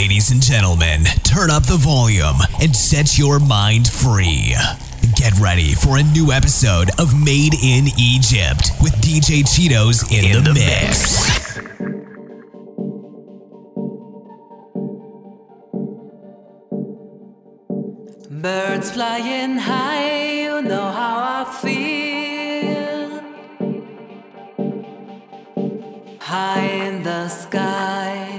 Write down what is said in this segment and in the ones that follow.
Ladies and gentlemen, turn up the volume and set your mind free. Get ready for a new episode of Made in Egypt with DJ Cheetoz in, in the, the, mix. mix. Birds flying high, you know how I feel. High in the sky,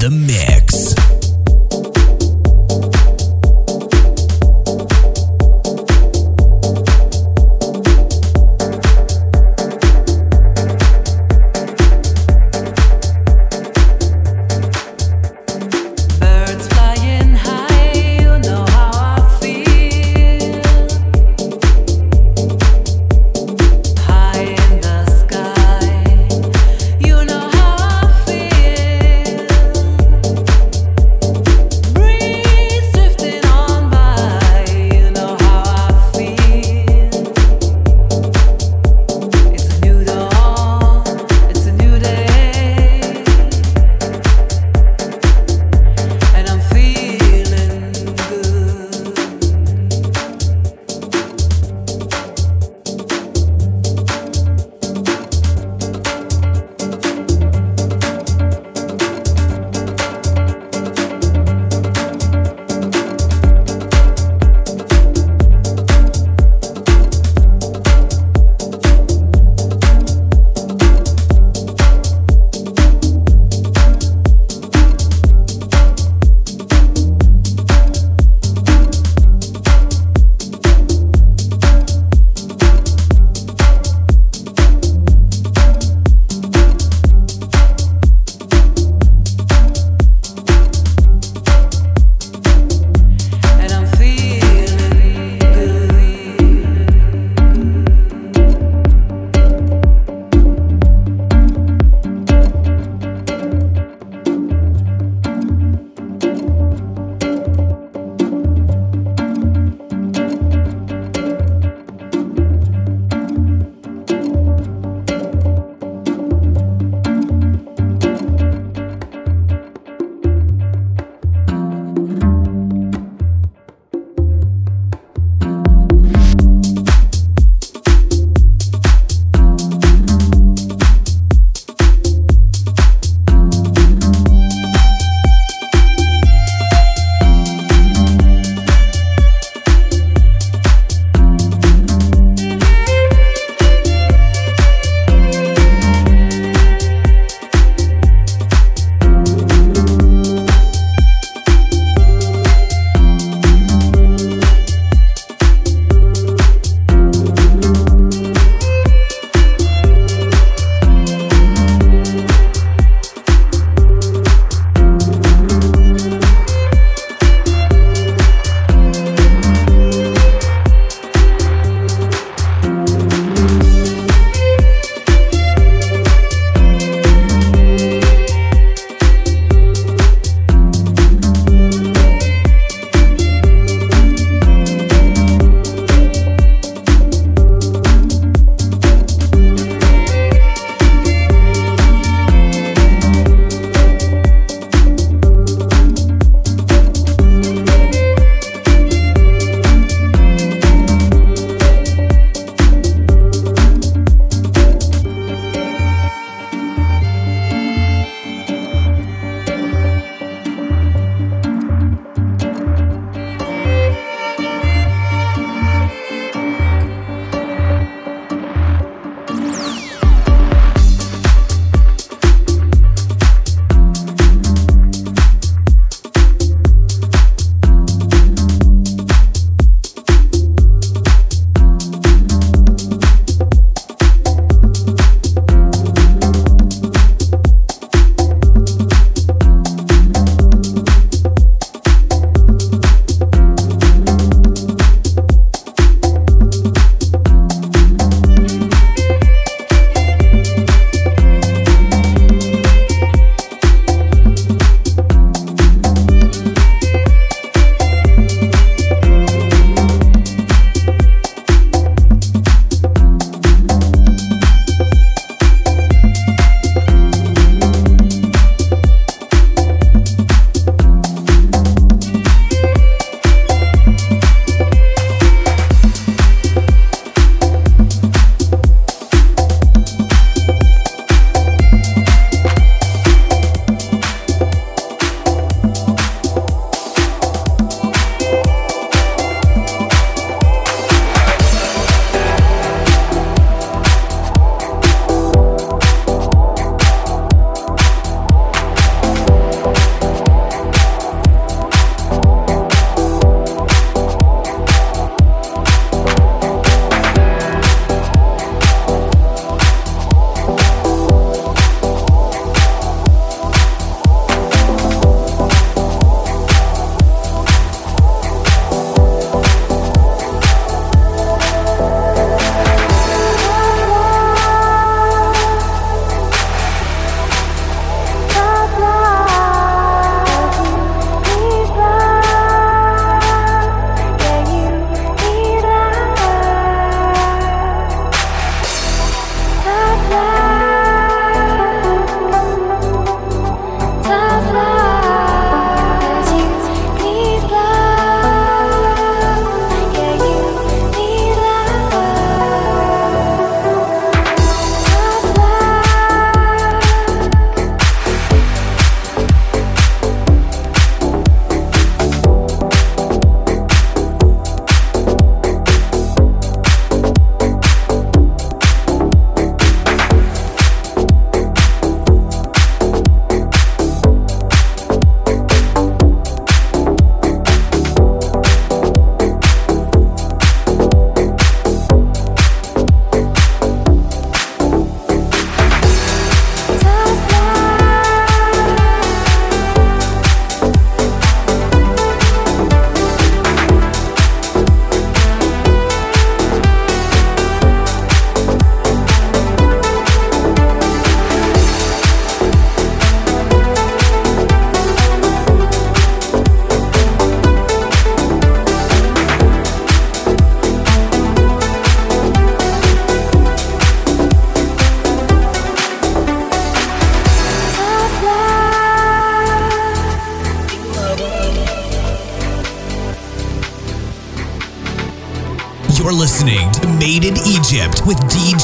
the mix.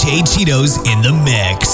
DJ Cheetoz in the mix.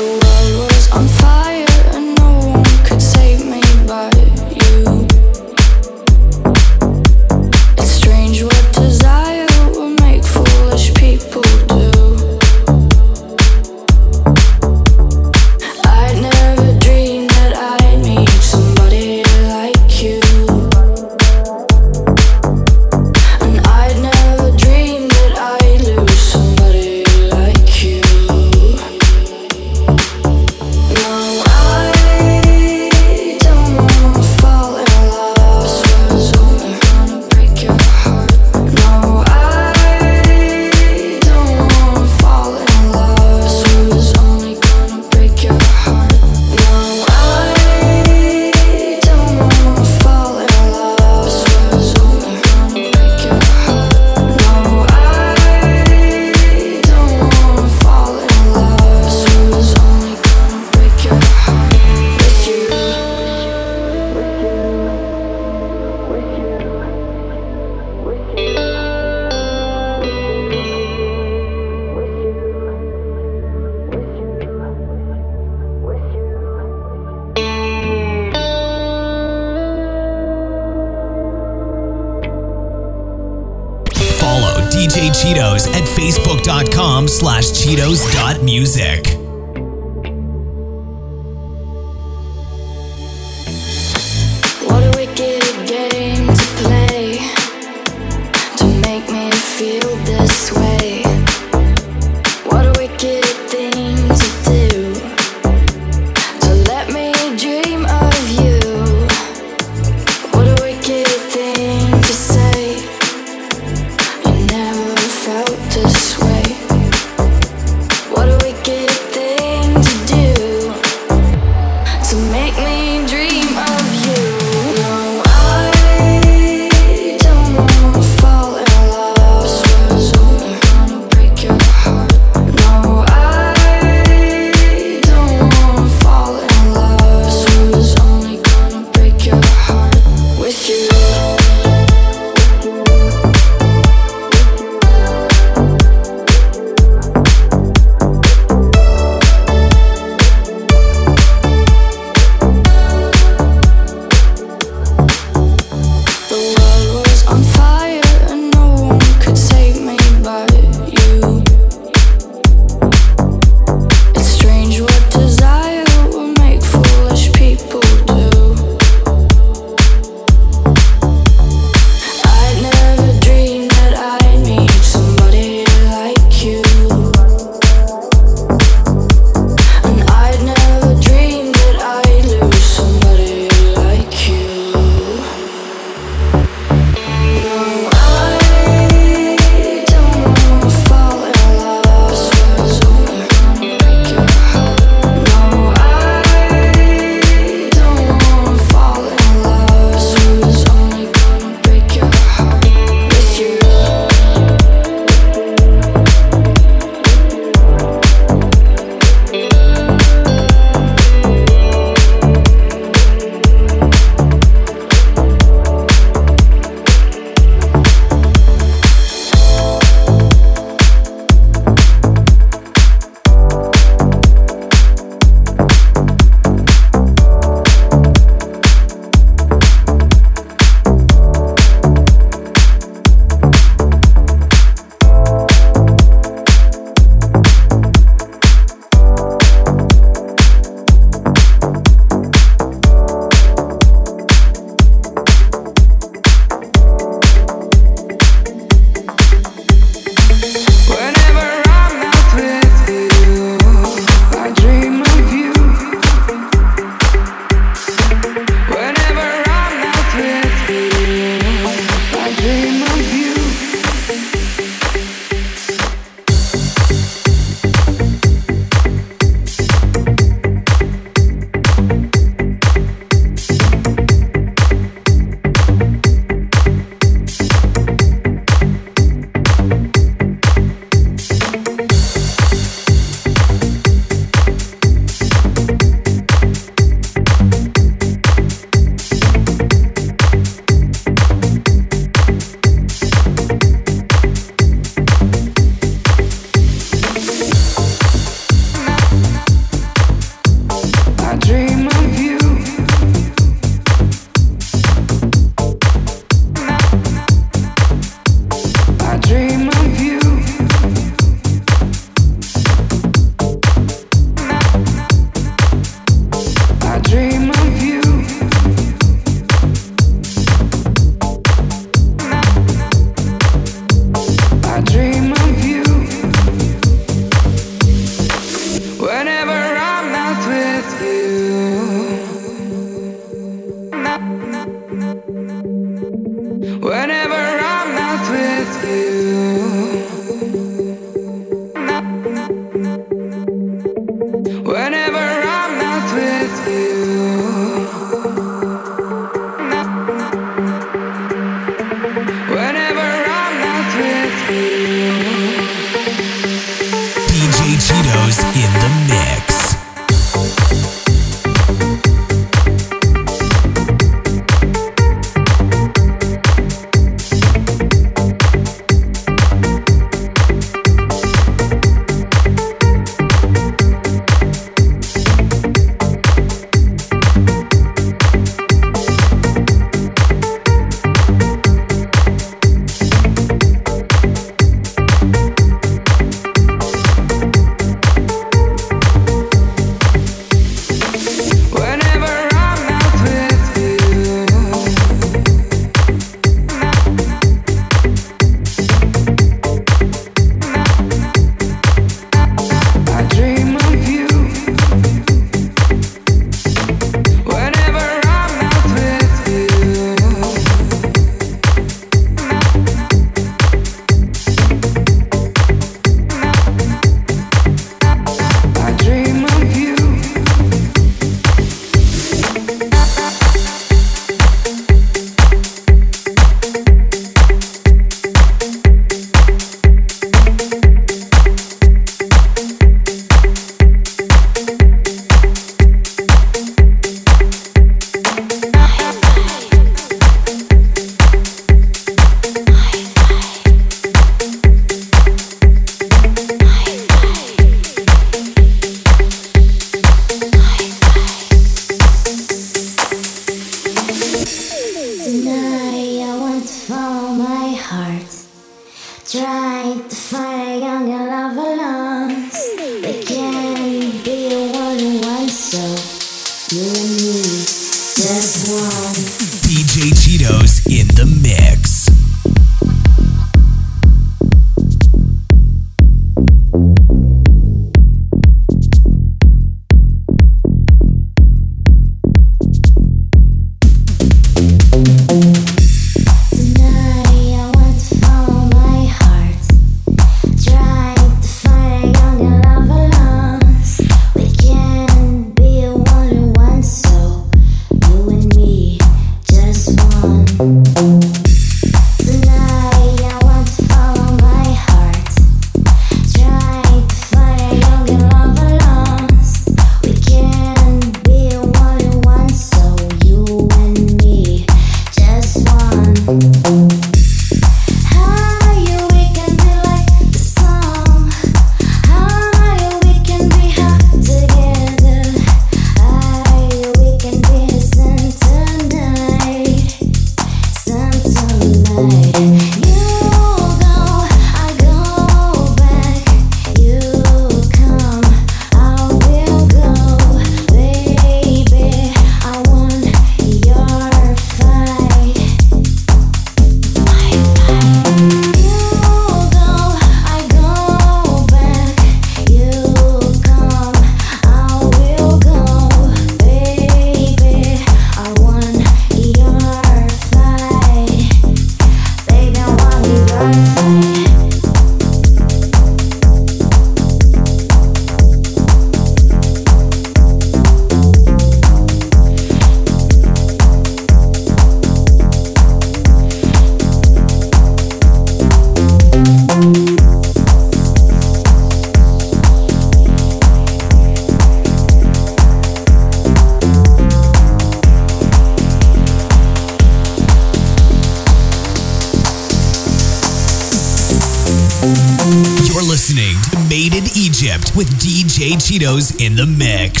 Cheetoz in the mix.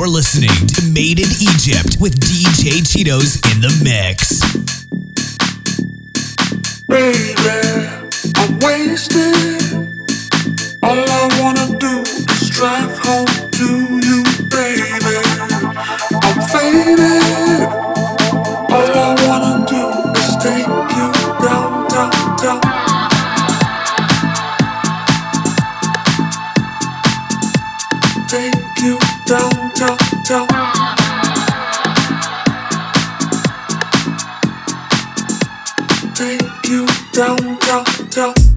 You're listening to Made in Egypt with DJ Cheetoz in the mix. Baby, I'm wasted. All I wanna do is drive home to you, baby. I'm faded. down, down, down.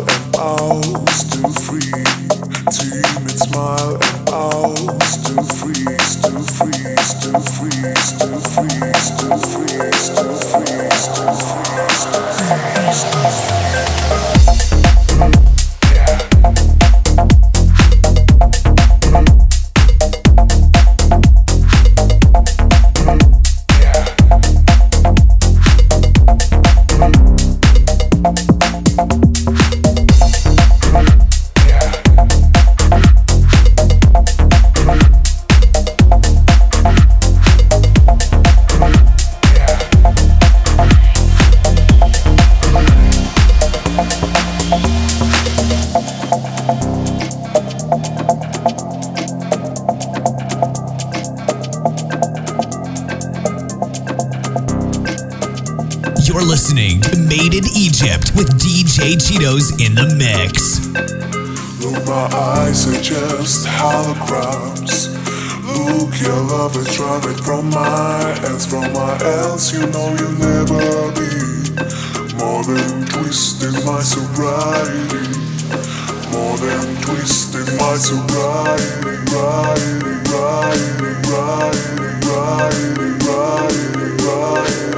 and I'll still free. Timid smile and I'll still freeze. still freeze. still freeze. still freeze. still freeze. still freeze. still freeze. still freeze. DJ Cheetoz in the mix. Look, my eyes are just holograms. Look, your love is from my hands, from my hands. You know you'll never be more than twisting my sobriety. More than twisting my sobriety. Righty, righty, righty, righty, righty, righty,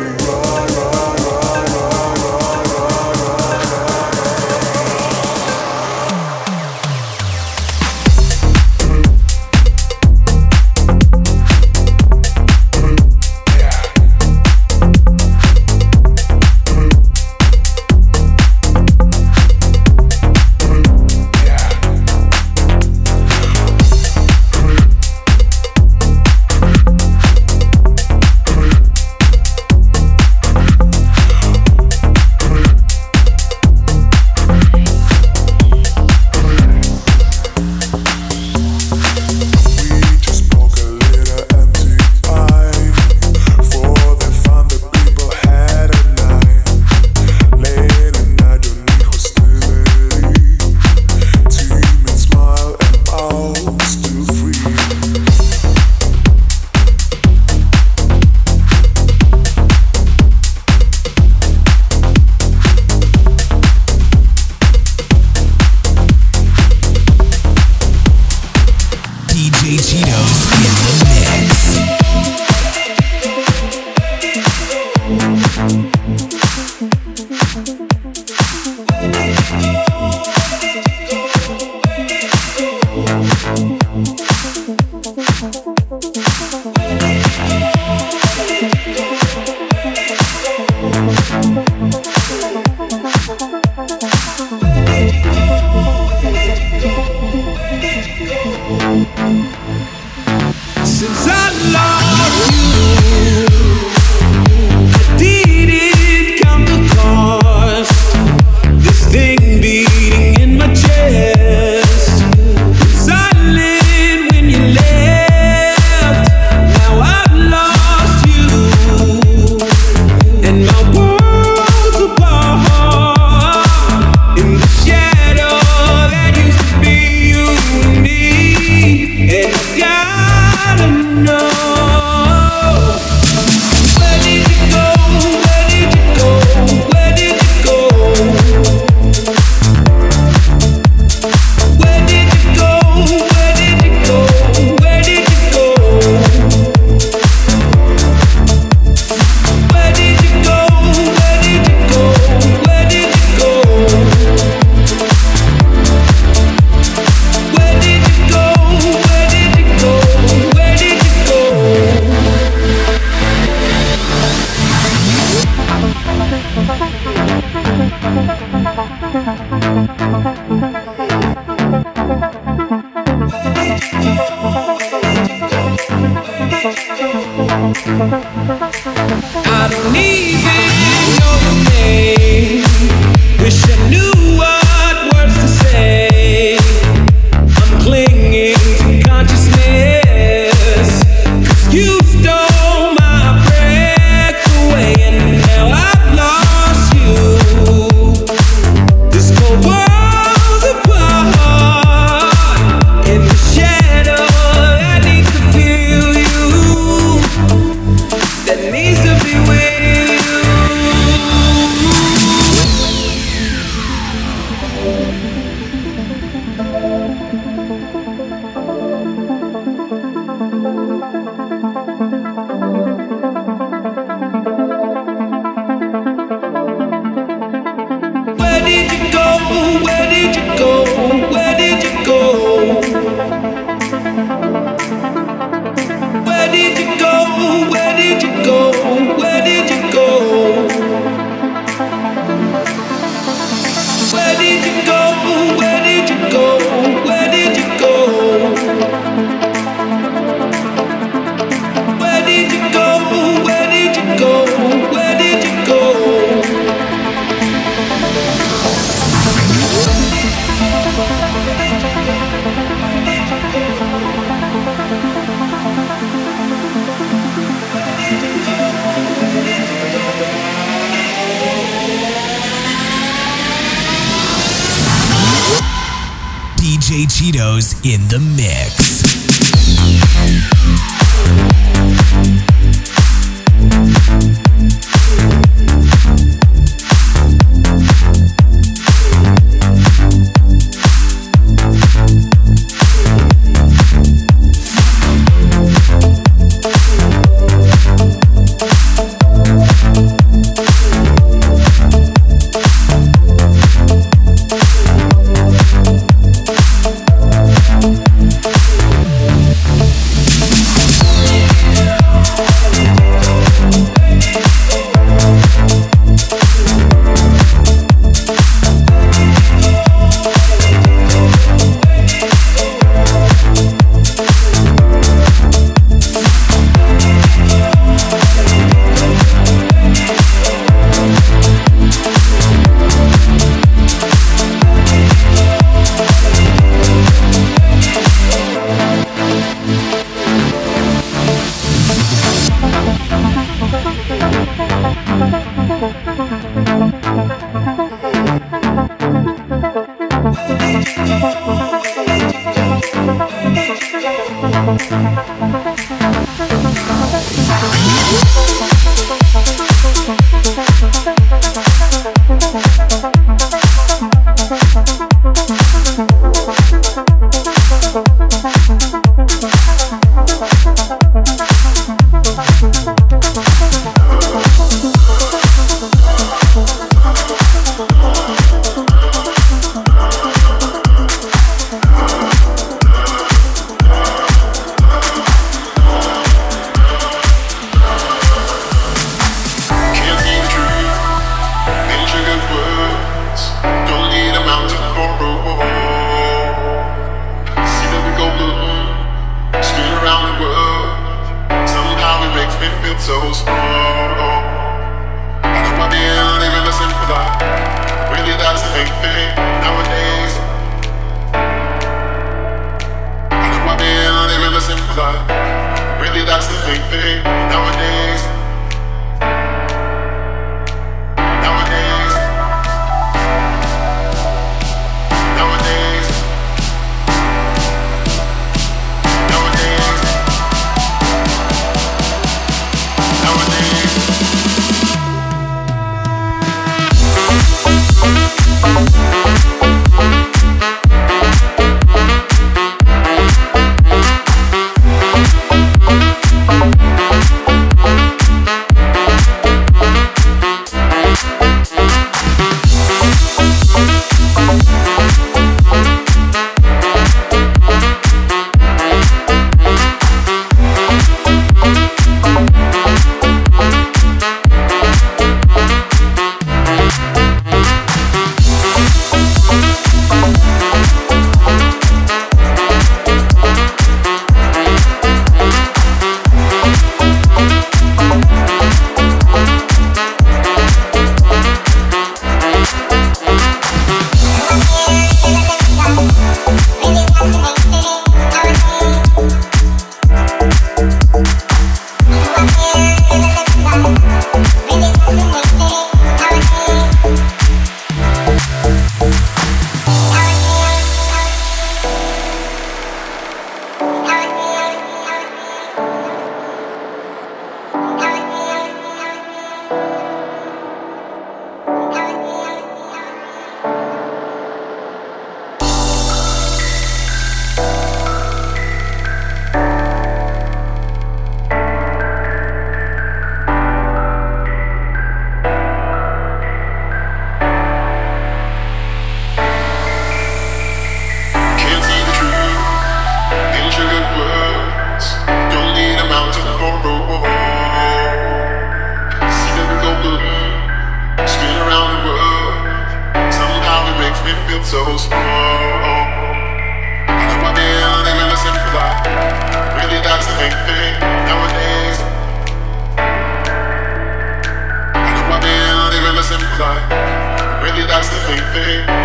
that's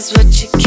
is what you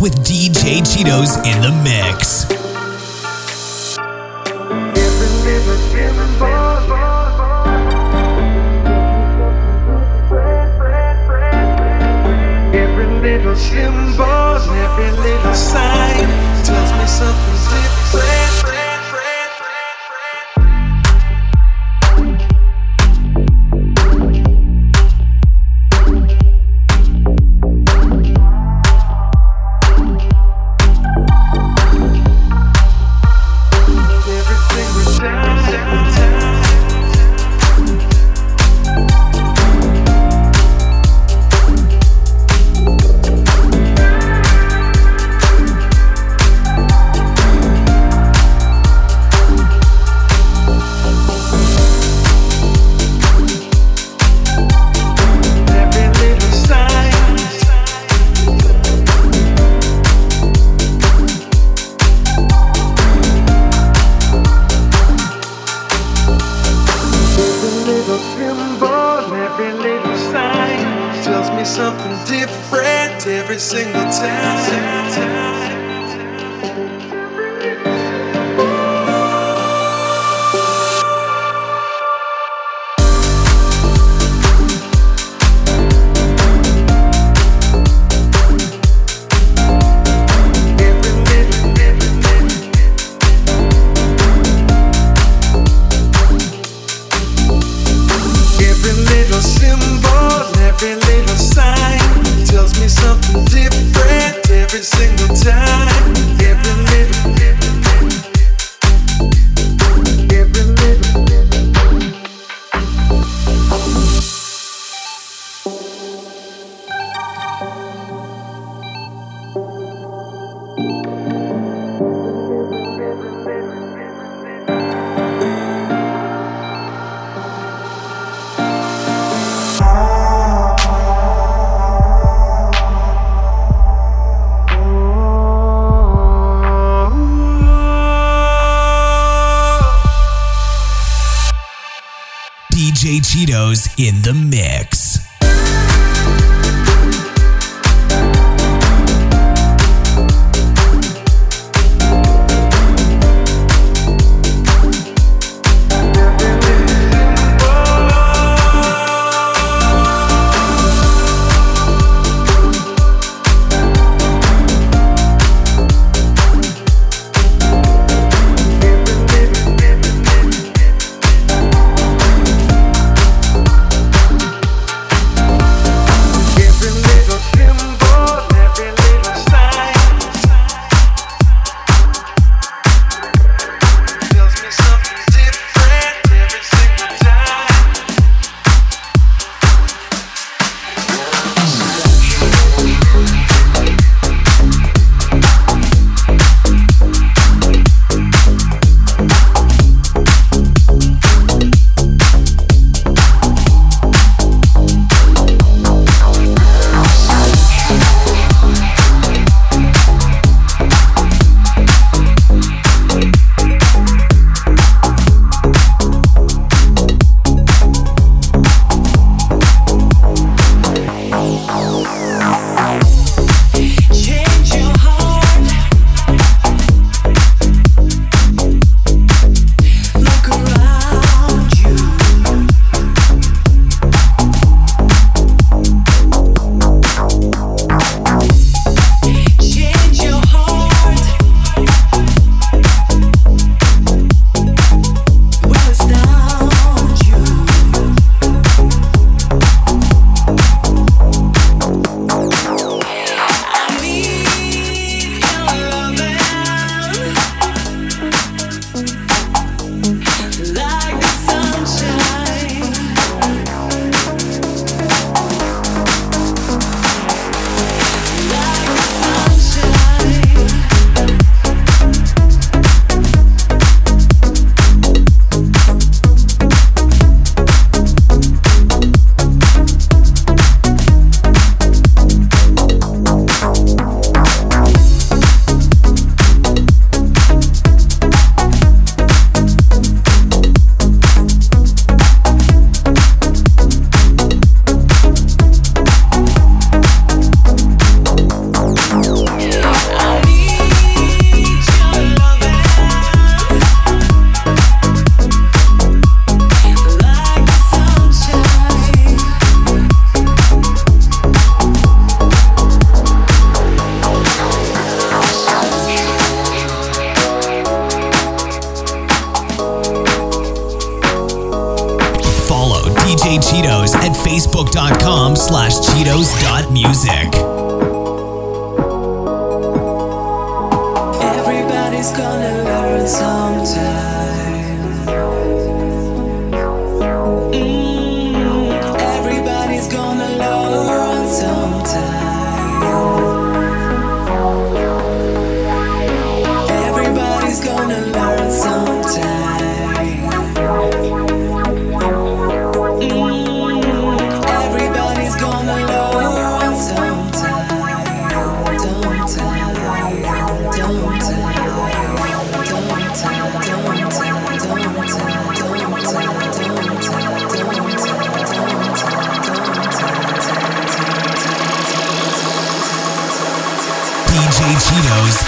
with DJ Cheetoz in the mix.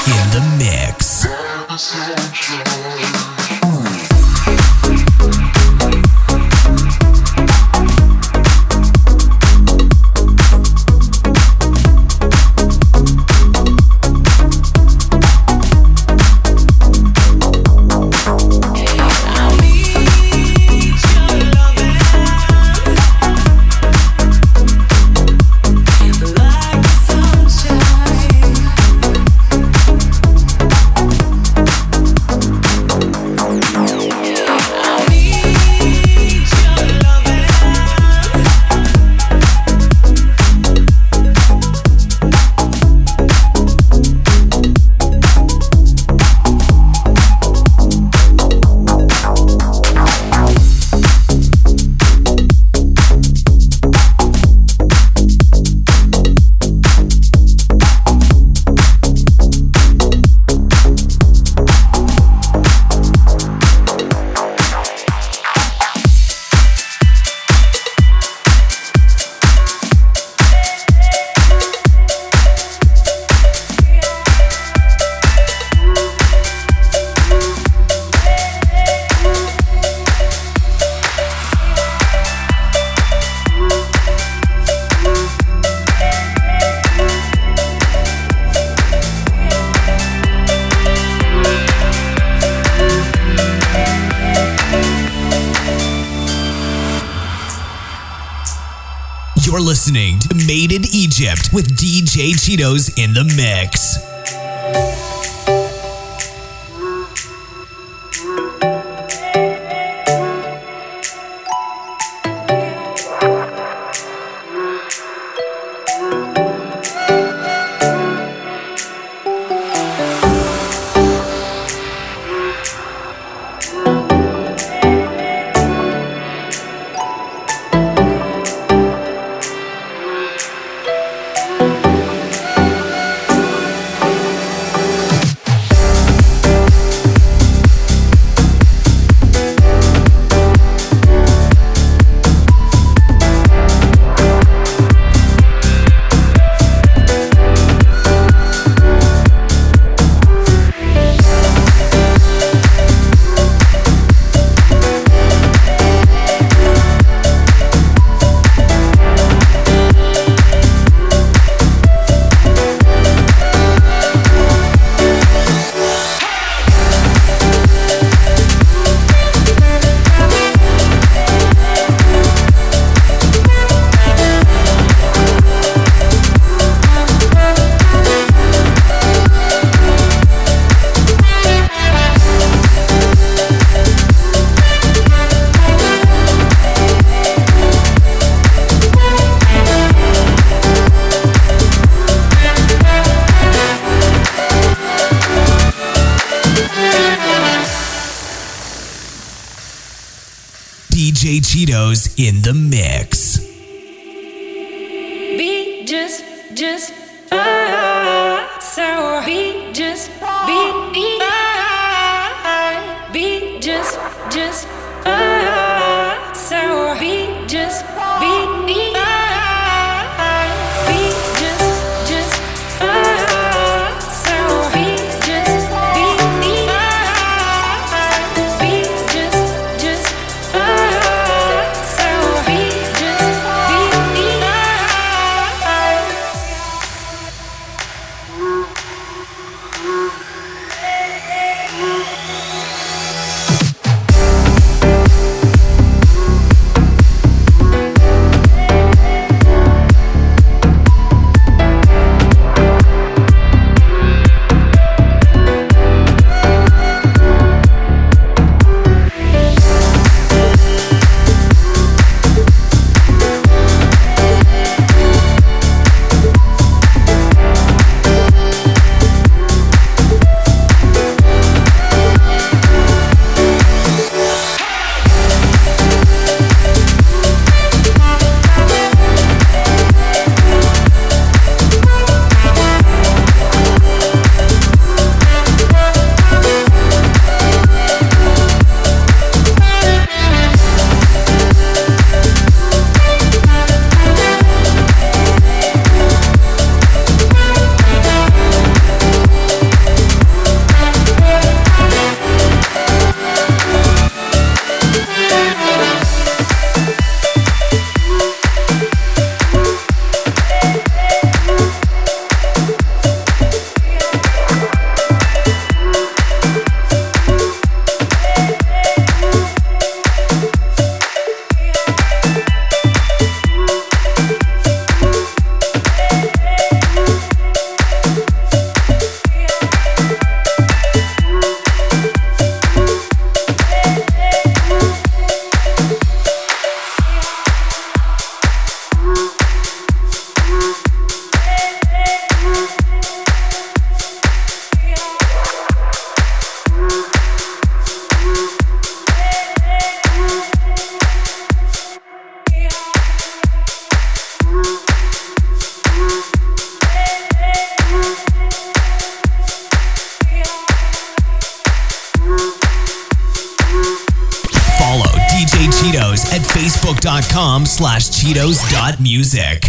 in the mix. Egypt with DJ Cheetoz in the mix. DJ